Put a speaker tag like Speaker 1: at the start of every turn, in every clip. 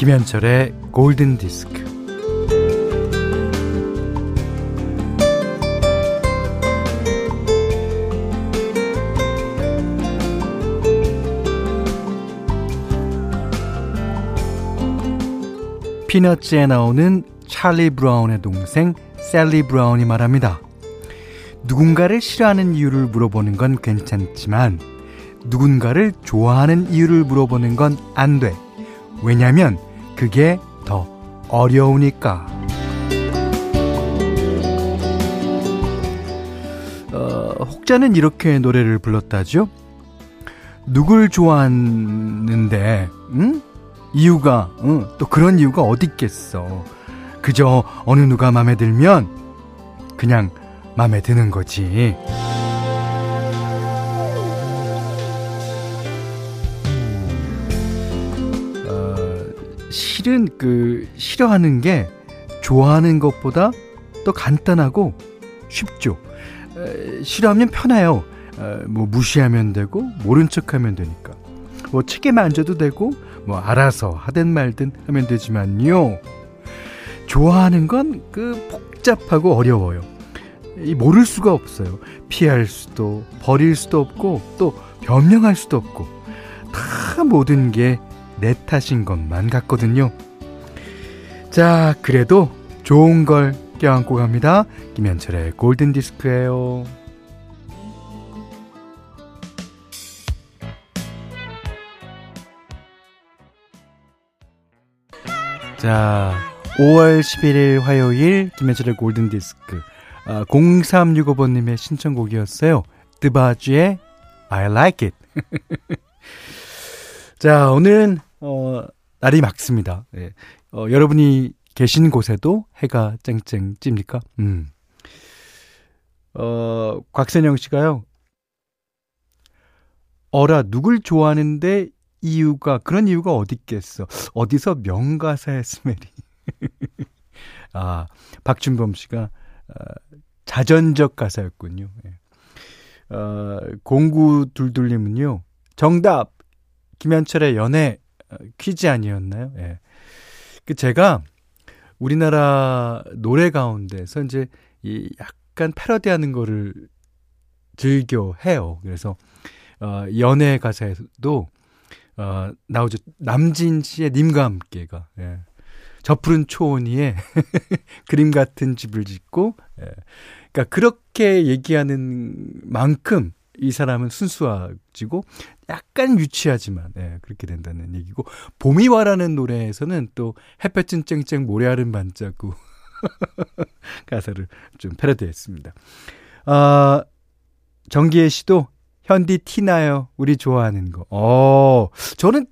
Speaker 1: 김현철의 골든 디스크. 피너츠에 나오는 찰리 브라운의 동생 샐리 브라운이 말합니다. 누군가를 싫어하는 이유를 물어보는 건 괜찮지만 누군가를 좋아하는 이유를 물어보는 건 안 돼. 왜냐면 그게 더 어려우니까. 어, 혹자는 이렇게 노래를 불렀다죠. 누굴 좋아하는데, 응? 이유가, 응? 또 그런 이유가 어디 있겠어. 그저 어느 누가 마음에 들면 그냥 마음에 드는 거지. 실은 그 싫어하는 게 좋아하는 것보다 더 간단하고 쉽죠. 에, 싫어하면 편해요. 에, 뭐 무시하면 되고 모른 척하면 되니까. 뭐 책에만 앉아도 되고 뭐 알아서 하든 말든 하면 되지만요. 좋아하는 건 그 복잡하고 어려워요. 이 모를 수가 없어요. 피할 수도 버릴 수도 없고 또 변명할 수도 없고 다 모든 게 내 탓인 것만 같거든요. 자, 그래도 좋은 걸 껴안고 갑니다. 김현철의 골든 디스크예요. 자, 5월 11일 화요일 김현철의 골든 디스크 아, 0365번님의 신청곡이었어요. 드바주의 I like it. 자, 오늘은 어, 날이 맑습니다. 예. 어, 여러분이 계신 곳에도 해가 쨍쨍 찝니까? 음. 어, 곽선영 씨가요. 어라, 누굴 좋아하는데 이유가, 그런 이유가 어디 있겠어. 어디서 명가사의 스멜이. 아, 박준범 씨가, 어, 자전적 가사였군요. 예. 어, 공구둘둘님은요. 정답! 김현철의 연애 퀴즈 아니었나요? 예. 그 제가 우리나라 노래 가운데서 이제 이 약간 패러디하는 거를 즐겨 해요. 그래서 어 연애 가사에서도 어 나오죠. 남진 씨의 님과 함께가 예. 저 푸른 초원 위에 그림 같은 집을 짓고 예. 그러니까 그렇게 얘기하는 만큼 이 사람은 순수하지고 약간 유치하지만 예, 그렇게 된다는 얘기고 봄이 와라는 노래에서는 또 햇볕은 쨍쨍 모래알은 반짝고 가사를 좀 패러디했습니다. 아 정기혜 씨도 현디 티나요. 우리 좋아하는 거. 어, 저는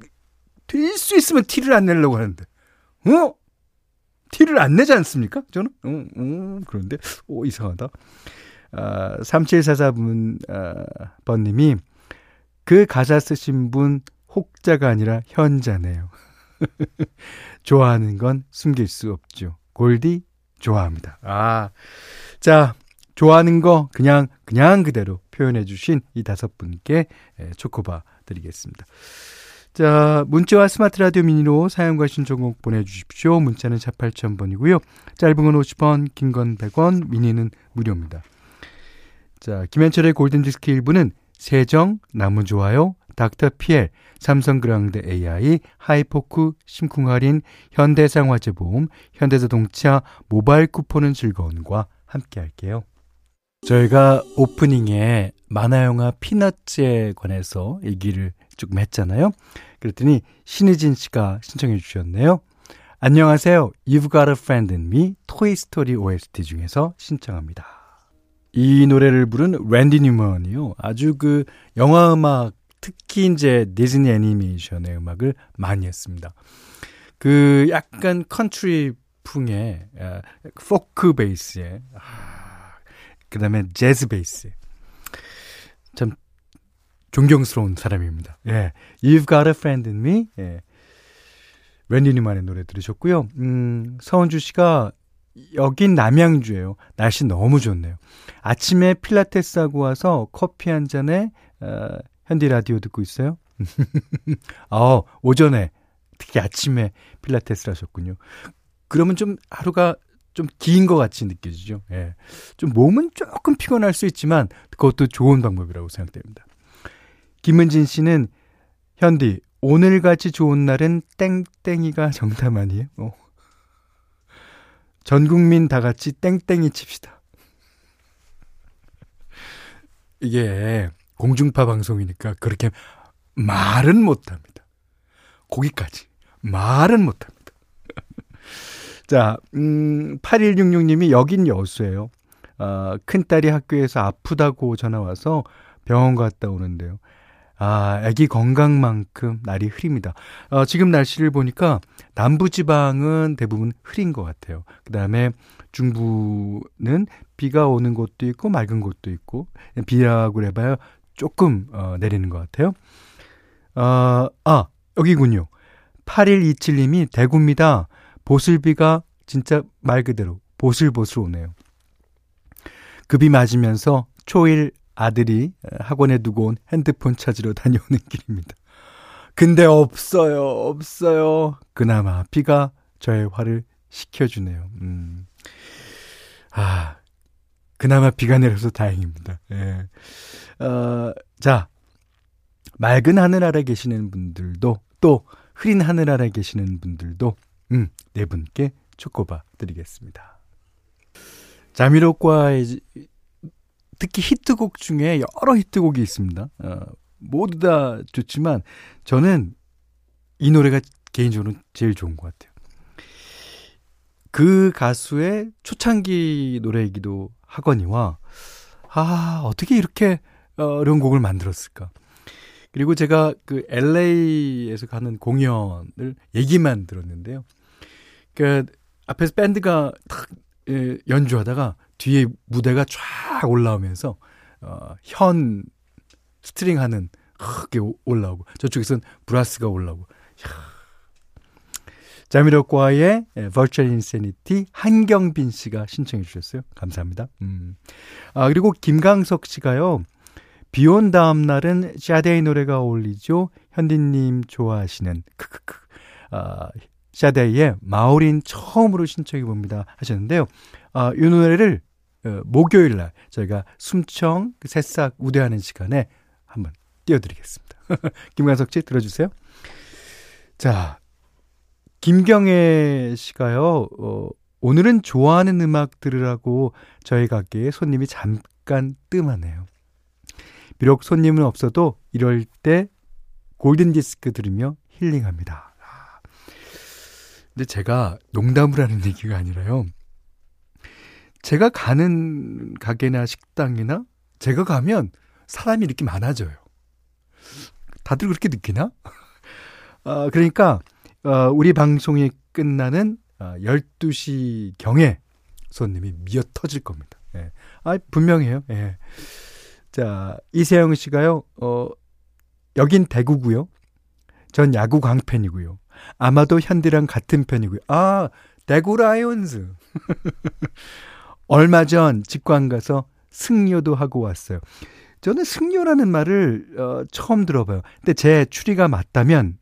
Speaker 1: 될 수 있으면 티를 안 내려고 하는데. 어? 티를 안 내지 않습니까? 저는? 음, 음, 그런데, 오, 이상하다. 아, 3744분, 아, 번님이 그 가사 쓰신 분 혹자가 아니라 현자네요. 좋아하는 건 숨길 수 없죠. 골디 좋아합니다. 아. 자, 좋아하는 거 그냥 그냥 그대로 표현해 주신 이 다섯 분께 예, 초코바 드리겠습니다. 자, 문자와 스마트 라디오 미니로 사용과 신청곡 보내주십시오. 문자는 4 8000번이고요. 짧은 건 50원, 긴 건 100원, 미니는 무료입니다. 자, 김현철의 골든디스크 1부는 세정, 나무좋아요, 닥터피엘, 삼성 그랑데 AI, 하이포크, 심쿵할인, 현대해상화재보험, 현대자동차, 모바일 쿠폰은 즐거운과 함께 할게요. 저희가 오프닝에 만화영화 피너츠에 관해서 얘기를 쭉 맺잖아요. 그랬더니 신희진 씨가 신청해 주셨네요. 안녕하세요. You've got a friend in me, 토이스토리 OST 중에서 신청합니다. 이 노래를 부른 랜디 뉴먼이요. 아주 그 영화 음악 특히 이제 디즈니 애니메이션의 음악을 많이 했습니다. 그 약간 컨트리 풍의 아, 포크 베이스에 아, 그다음에 재즈 베이스 참 존경스러운 사람입니다. 예. You've got a friend in me. 예. 랜디 뉴만의 노래 들으셨고요. 음, 서원주 씨가 여긴 남양주예요. 날씨 너무 좋네요. 아침에 필라테스 하고 와서 커피 한 잔에 어, 현디 라디오 듣고 있어요. 어, 오전에 되게 아침에 필라테스를 하셨군요. 그러면 좀 하루가 좀 긴 것 같이 느껴지죠. 예. 좀 몸은 조금 피곤할 수 있지만 그것도 좋은 방법이라고 생각됩니다. 김은진 씨는 현디 오늘같이 좋은 날은 땡땡이가 정답 아니에요? 어. 전 국민 다 같이 땡땡이 칩시다. 이게 공중파 방송이니까 그렇게 말은 못합니다. 거기까지 말은 못합니다. 자, 음, 8166님이 여긴 여수예요. 어, 큰딸이 학교에서 아프다고 전화 와서 병원 갔다 오는데요. 아, 아기 건강만큼 날이 흐립니다. 어, 지금 날씨를 보니까 남부지방은 대부분 흐린 것 같아요. 그 다음에 중부는 비가 오는 곳도 있고 맑은 곳도 있고 비라고 그래봐요. 조금 어, 내리는 것 같아요. 어, 아, 여기군요. 8127님이 대구입니다. 보슬비가 진짜 말 그대로 보슬보슬 오네요. 급이 맞으면서 초일 아들이 학원에 두고 온 핸드폰 찾으러 다녀오는 길입니다. 근데 없어요, 없어요. 그나마 비가 저의 화를 식혀주네요. 음. 아, 그나마 비가 내려서 다행입니다. 예. 어, 자, 맑은 하늘 아래 계시는 분들도 또 흐린 하늘 아래 계시는 분들도 음, 네 분께 초코바 드리겠습니다. 자미로과의 특히 히트곡 중에 여러 히트곡이 있습니다. 어, 모두 다 좋지만 저는 이 노래가 개인적으로 제일 좋은 것 같아요. 그 가수의 초창기 노래이기도 하거니와 아 어떻게 이렇게 어려운 곡을 만들었을까? 그리고 제가 그 LA에서 가는 공연을 얘기만 들었는데요. 그 앞에서 밴드가 탁 예, 연주하다가 뒤에 무대가 쫙 올라오면서 어, 현 스트링 하는 크게 올라오고 저쪽에선 브라스가 올라오고 자미로콰이의 Virtual Insanity 한경빈 씨가 신청해 주셨어요. 감사합니다. 음. 아, 그리고 김강석 씨가요. 비 온 다음 날은 샤데이 노래가 어울리죠. 현디님 좋아하시는 크크크. 아, 샤데이의 마오린 처음으로 신청해 봅니다 하셨는데요. 아, 이 노래를 어, 목요일 날 저희가 숨청 그 새싹 우대하는 시간에 한번 띄워드리겠습니다. 김광석 씨 들어주세요. 자, 김경애 씨가요, 어, 오늘은 좋아하는 음악 들으라고 저희 가게에 손님이 잠깐 뜸하네요. 비록 손님은 없어도 이럴 때 골든 디스크 들으며 힐링합니다. 아, 근데 제가 농담을 하는 얘기가 아니라요. 제가 가는 가게나 식당이나 제가 가면 사람이 이렇게 많아져요. 다들 그렇게 느끼나? 아, 그러니까 어, 우리 방송이 끝나는 어, 12시 경에 손님이 미어 터질 겁니다. 예. 아, 분명해요. 예. 자, 이세영 씨가요, 어, 여긴 대구고요. 전 야구 광팬이고요. 아마도 현디랑 같은 편이고요. 아, 대구 라이온즈. 얼마 전 직관 가서 승려도 하고 왔어요. 저는 승려라는 말을 어, 처음 들어봐요. 근데 제 추리가 맞다면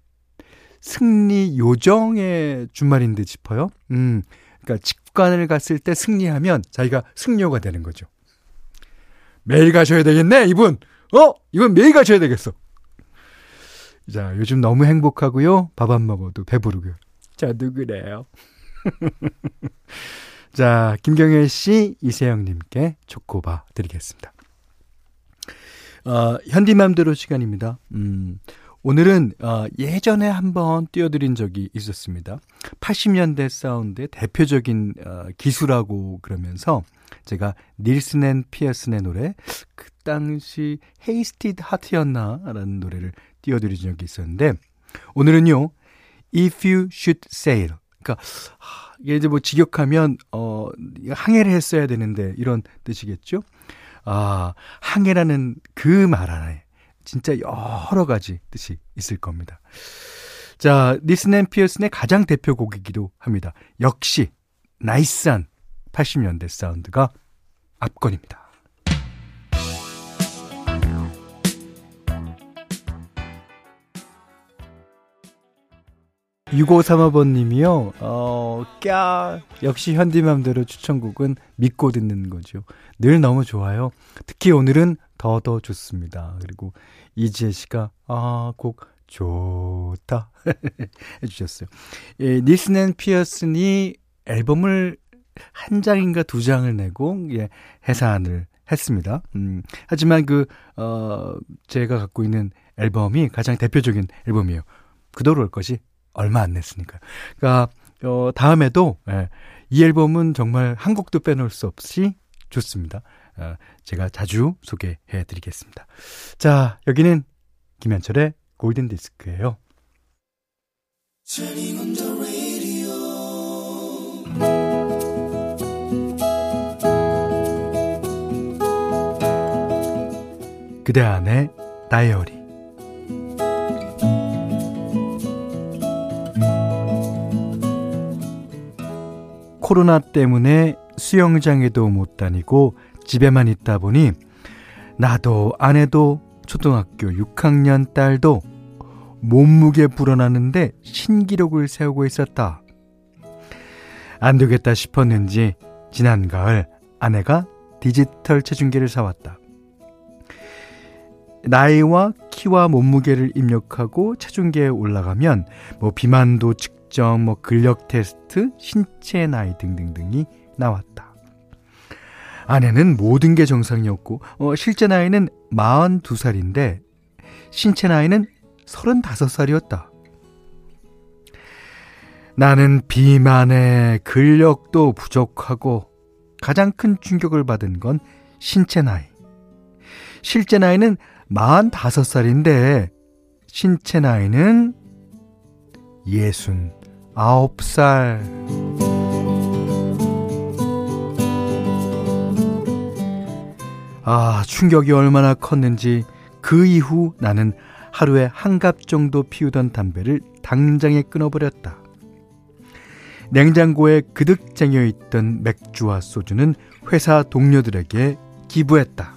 Speaker 1: 승리 요정의 준말인 듯 싶어요. 음, 그러니까 직관을 갔을 때 승리하면 자기가 승려가 되는 거죠. 매일 가셔야 되겠네, 이분. 어, 이분 매일 가셔야 되겠어. 자, 요즘 너무 행복하고요. 밥 안 먹어도 배부르고요. 저도 그래요. 자, 김경일 씨, 이세영님께 초코바 드리겠습니다. 어, 현디맘대로 시간입니다. 음, 오늘은 어, 예전에 한번 띄워드린 적이 있었습니다. 80년대 사운드의 대표적인 어, 기수라고 그러면서 제가 닐슨 앤 피어슨의 노래 그 당시 Hasty Heart였나라는 노래를 띄워드린 적이 있었는데 오늘은요 If You Should Sail 그러니까 이게 이제 뭐 직역하면 어 항해를 했어야 되는데 이런 뜻이겠죠. 아 항해라는 그 말 안에 진짜 여러 가지 뜻이 있을 겁니다. 자, 닐슨 앤 피어슨의 가장 대표곡이기도 합니다. 역시 나이스한 80년대 사운드가 압권입니다. 6535번님이요, 어, 꺄. 역시 현디맘대로 추천곡은 믿고 듣는 거죠. 늘 너무 좋아요. 특히 오늘은 더더 좋습니다. 그리고 이지혜 씨가, 아, 곡 좋다. 해주셨어요. 예, 닐슨 앤 피어슨이 앨범을 한 장인가 두 장을 내고, 예, 해산을 했습니다. 음, 하지만 그, 어, 제가 갖고 있는 앨범이 가장 대표적인 앨범이에요. 그도 그럴 것이 얼마 안 냈으니까. 그러니까, 어, 다음에도, 예, 이 앨범은 정말 한 곡도 빼놓을 수 없이 좋습니다. 어, 제가 자주 소개해 드리겠습니다. 자, 여기는 김현철의 골든 디스크예요. 그대 안의 다이어리 코로나 때문에 수영장에도 못 다니고 집에만 있다 보니 나도 아내도 초등학교 6학년 딸도 몸무게 불어나는데 신기록을 세우고 있었다. 안 되겠다 싶었는지 지난 가을 아내가 디지털 체중계를 사왔다. 나이와 키와 몸무게를 입력하고 체중계에 올라가면 뭐 비만도 측정, 뭐 근력 테스트, 신체 나이 등등등이 나왔다. 아내는 모든 게 정상이었고 어, 실제 나이는 42살인데 신체 나이는 35살이었다. 나는 비만에 근력도 부족하고 가장 큰 충격을 받은 건 신체 나이. 실제 나이는 45살인데 신체 나이는 69살. 아, 충격이 얼마나 컸는지 그 이후 나는 하루에 한 갑 정도 피우던 담배를 당장에 끊어버렸다. 냉장고에 그득 쟁여 있던 맥주와 소주는 회사 동료들에게 기부했다.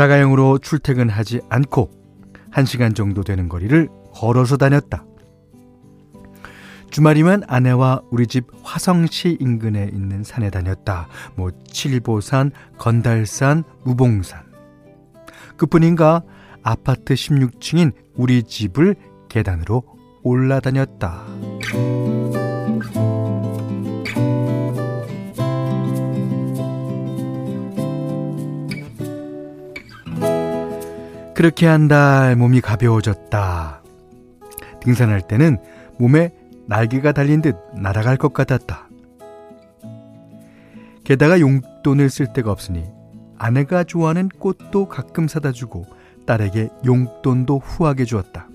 Speaker 1: 자가용으로 출퇴근하지 않고 1시간 정도 되는 거리를 걸어서 다녔다. 주말이면 아내와 우리 집 화성시 인근에 있는 산에 다녔다. 뭐 칠보산, 건달산, 무봉산. 그뿐인가 아파트 16층인 우리 집을 계단으로 올라다녔다. 그렇게 한 달 몸이 가벼워졌다. 등산할 때는 몸에 날개가 달린 듯 날아갈 것 같았다. 게다가 용돈을 쓸 데가 없으니 아내가 좋아하는 꽃도 가끔 사다 주고 딸에게 용돈도 후하게 주었다.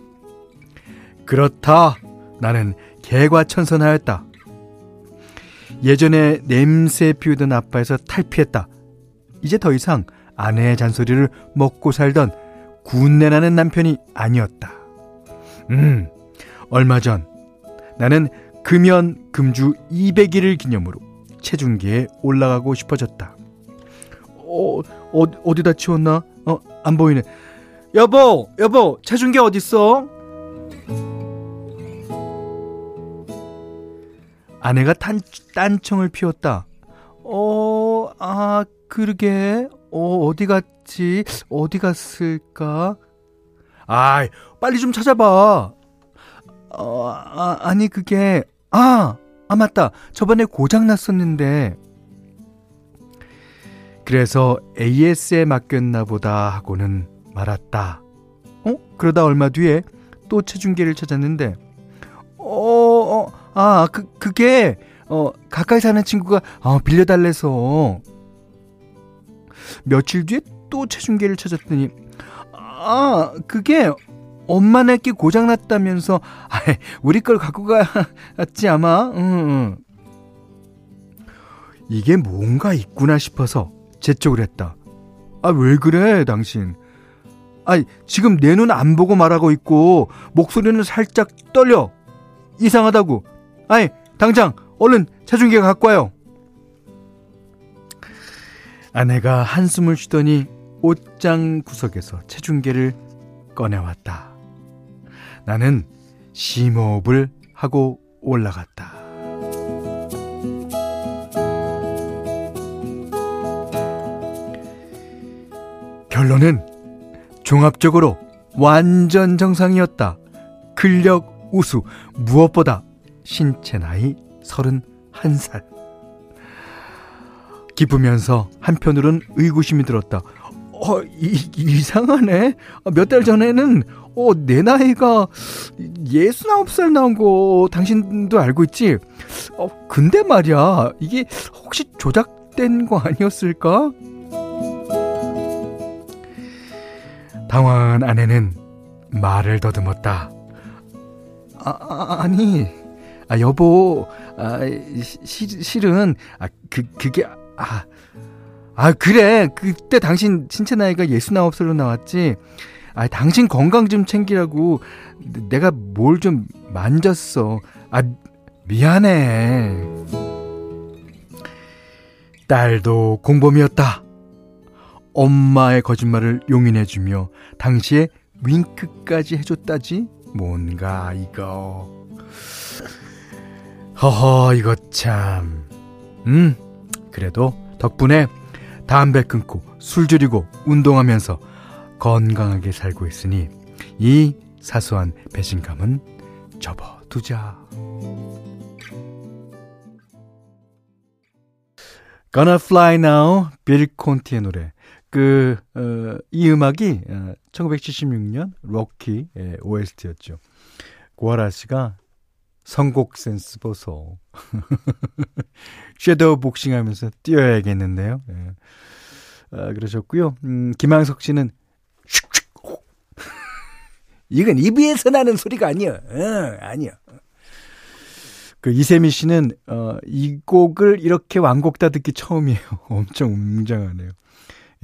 Speaker 1: 그렇다. 나는 개과천선하였다. 예전에 냄새 피우던 아빠에서 탈피했다. 이제 더 이상 아내의 잔소리를 먹고 살던 군내나는 남편이 아니었다. 음, 얼마 전 나는 금연 금주 200일을 기념으로 체중계에 올라가고 싶어졌다. 어, 어 어디다 치웠나? 어, 안 보이네. 여보, 여보, 체중계 어딨어? 아내가 딴, 딴청을 피웠다. 어, 아, 그러게. 어, 어디 갔지? 어디 갔을까? 아이, 빨리 좀 찾아봐. 어, 아, 아니, 그게, 아, 아, 맞다. 저번에 고장 났었는데. 그래서 AS에 맡겼나 보다 하고는 말았다. 어? 그러다 얼마 뒤에 또 체중계를 찾았는데, 어, 어 아, 그, 그게, 어, 가까이 사는 친구가, 어, 빌려달래서. 며칠 뒤에 또 체중계를 찾았더니, 아, 그게 엄마네 게 고장났다면서, 아, 우리 걸 갖고 갔지, 아마. 응, 응. 이게 뭔가 있구나 싶어서 재촉을 했다. 아, 왜 그래, 당신? 아이, 지금 내 눈 안 보고 말하고 있고, 목소리는 살짝 떨려. 이상하다고. 아이, 당장, 얼른 체중계 갖고 와요. 아내가 한숨을 쉬더니 옷장 구석에서 체중계를 꺼내왔다. 나는 심호흡을 하고 올라갔다. 결론은 종합적으로 완전 정상이었다. 근력 우수, 무엇보다 신체 나이 31살. 기쁘면서 한편으론 의구심이 들었다. 어, 이, 이상하네. 몇 달 전에는 어, 내 나이가 69살 나온 거 당신도 알고 있지? 어, 근데 말이야. 이게 혹시 조작된 거 아니었을까? 당황한 아내는 말을 더듬었다. 아, 아 아니, 아, 여보, 아, 시, 실은, 아, 그, 그게, 아, 아, 그래. 그때 당신 신체 나이가 69살로 나왔지. 아, 당신 건강 좀 챙기라고 내가 뭘 좀 만졌어. 아, 미안해. 딸도 공범이었다. 엄마의 거짓말을 용인해주며 당시에 윙크까지 해줬다지? 뭔가 이거. 허허, 이거 참. 음, 그래도 덕분에 담배 끊고 술 줄이고 운동하면서 건강하게 살고 있으니 이 사소한 배신감은 접어두자. Gonna Fly Now, 빌 콘티의 노래. 그, 어, 이 음악이 어, 1976년 록키 의 OST였죠. 고아라 씨가 선곡 센스 보소. 섀도우 복싱 하면서 뛰어야겠는데요. 예. 아, 그러셨고요. 음, 김항석 씨는 이건 입에서 나는 소리가 아니야. 어, 아니야. 그 이세미 씨는 어, 이 곡을 이렇게 완곡 다 듣기 처음이에요. 엄청 웅장하네요.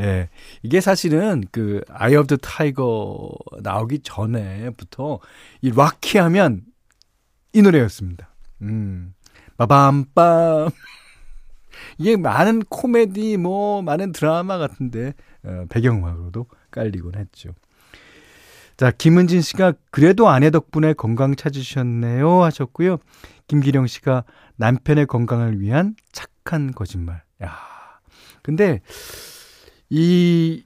Speaker 1: 예. 이게 사실은 그 Eye of the Tiger 나오기 전에부터 이 락키 하면 이 노래였습니다. 음. 빠밤빰. 이게 많은 코미디, 뭐, 많은 드라마 같은데, 어, 배경음악으로도 깔리곤 했죠. 자, 김은진 씨가 그래도 아내 덕분에 건강 찾으셨네요 하셨고요. 김기령 씨가 남편의 건강을 위한 착한 거짓말. 야. 근데 이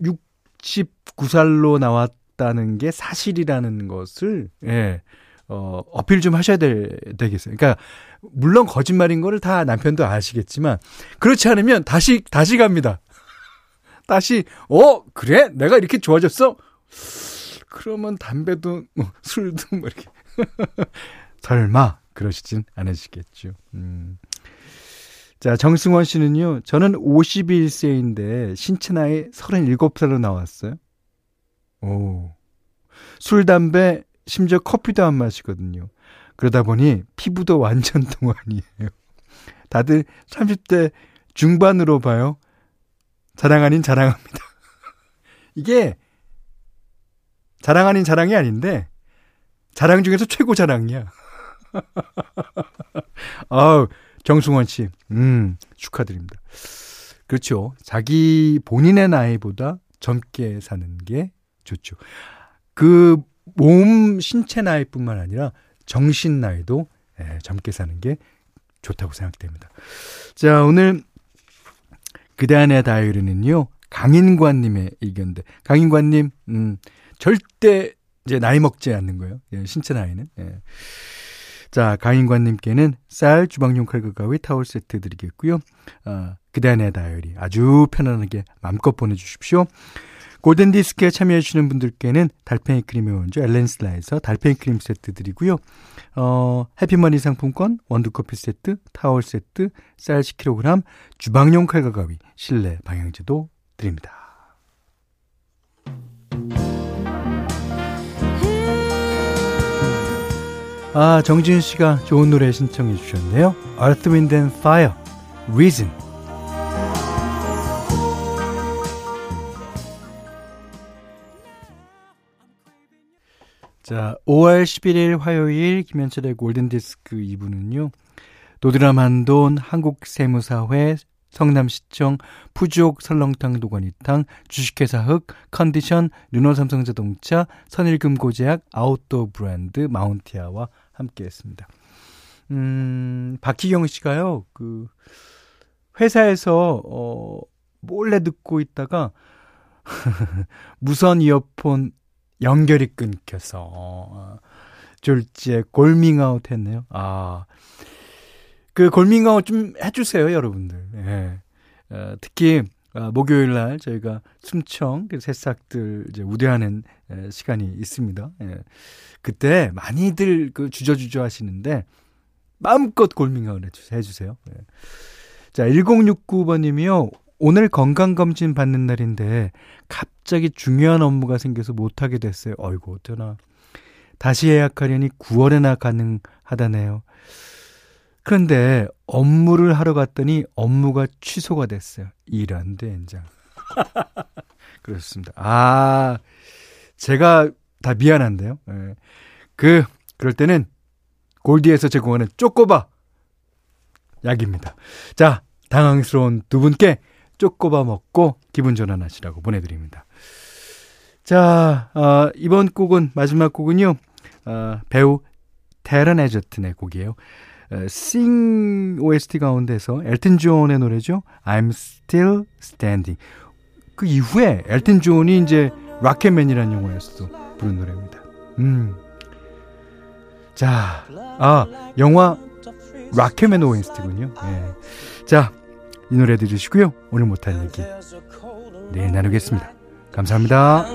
Speaker 1: 69살로 나왔다는 게 사실이라는 것을 예. 어, 어필 좀 하셔야 될, 되겠어요. 그러니까, 물론 거짓말인 거를 다 남편도 아시겠지만, 그렇지 않으면 다시, 다시 갑니다. 다시, 어, 그래? 내가 이렇게 좋아졌어? 그러면 담배도, 뭐, 술도 뭐 이렇게. 설마, 그러시진 않으시겠죠. 음. 자, 정승원 씨는요, 저는 51세인데, 신체 나이 37살로 나왔어요. 오. 술, 담배, 심지어 커피도 안 마시거든요. 그러다 보니 피부도 완전 동안이에요. 다들 30대 중반으로 봐요. 자랑 아닌 자랑합니다. 이게 자랑 아닌 자랑이 아닌데 자랑 중에서 최고 자랑이야. 아우, 정승원 씨. 음, 축하드립니다. 그렇죠. 자기 본인의 나이보다 젊게 사는 게 좋죠. 그 몸, 신체 나이뿐만 아니라 정신 나이도 예, 젊게 사는 게 좋다고 생각됩니다. 자, 오늘 그대 안의 다이어리는요, 강인관님의 의견인데, 강인관님, 음, 절대 이제 나이 먹지 않는 거예요. 예, 신체 나이는. 예. 자, 강인관님께는 쌀, 주방용 칼과 가위, 타월 세트 드리겠고요. 어, 그대 안의 다이어리 아주 편안하게 마음껏 보내주십시오. 골든디스크에 참여해주시는 분들께는 달팽이 크림의 원조 엘렌슬라에서 달팽이 크림 세트 드리고요. 어, 해피머니 상품권, 원두커피 세트, 타월 세트, 쌀 10kg, 주방용 칼과 가위, 실내 방향제도 드립니다. 아, 정지윤 씨가 좋은 노래 신청해 주셨네요. Earth, Wind and Fire, Reason. 자, 5월 11일 화요일 김현철의 골든디스크 2부는요. 노드람 한돈 한국세무사회 성남시청, 푸주옥 설렁탕 도가니탕, 주식회사 흑, 컨디션, 르노삼성자동차, 선일금고제약, 아웃도어 브랜드 마운티아와 함께했습니다. 음, 박희경 씨가요, 그, 회사에서, 어, 몰래 듣고 있다가, 무선 이어폰 연결이 끊겨서, 어, 졸지에 골밍아웃 했네요. 아, 그 골밍아웃 좀 해주세요, 여러분들. 예. 어, 특히, 어, 목요일 날 저희가 숨청, 그 새싹들 이제 우대하는 에, 시간이 있습니다. 예. 그때 많이들 그 주저주저 하시는데, 마음껏 골밍아웃 해주세요. 예. 자, 1069번님이요. 오늘 건강검진 받는 날인데, 갑자기 중요한 업무가 생겨서 못하게 됐어요. 어이구, 어쩌나. 다시 예약하려니 9월에나 가능하다네요. 그런데 업무를 하러 갔더니 업무가 취소가 됐어요. 이런 된장. 그렇습니다. 아, 제가 다 미안한데요. 예. 그, 그럴 때는 골디에서 제공하는 쪼꼬바 약입니다. 자, 당황스러운 두 분께 쪼꼬바 먹고 기분 전환하시라고 보내드립니다. 자, 어, 이번 곡은, 마지막 곡은요, 어, 배우 테런 에저튼의 곡이에요. 어, 싱 OST 가운데서 엘튼 존의 노래죠. I'm Still Standing. 그 이후에 엘튼 존이 이제 Rocketman이라는 영화에서도 부른 노래입니다. 음. 자, 아, 영화 Rocketman OST군요. 예. 자, 이 노래 들으시고요. 오늘 못한 얘기 내일 나누겠습니다. 감사합니다.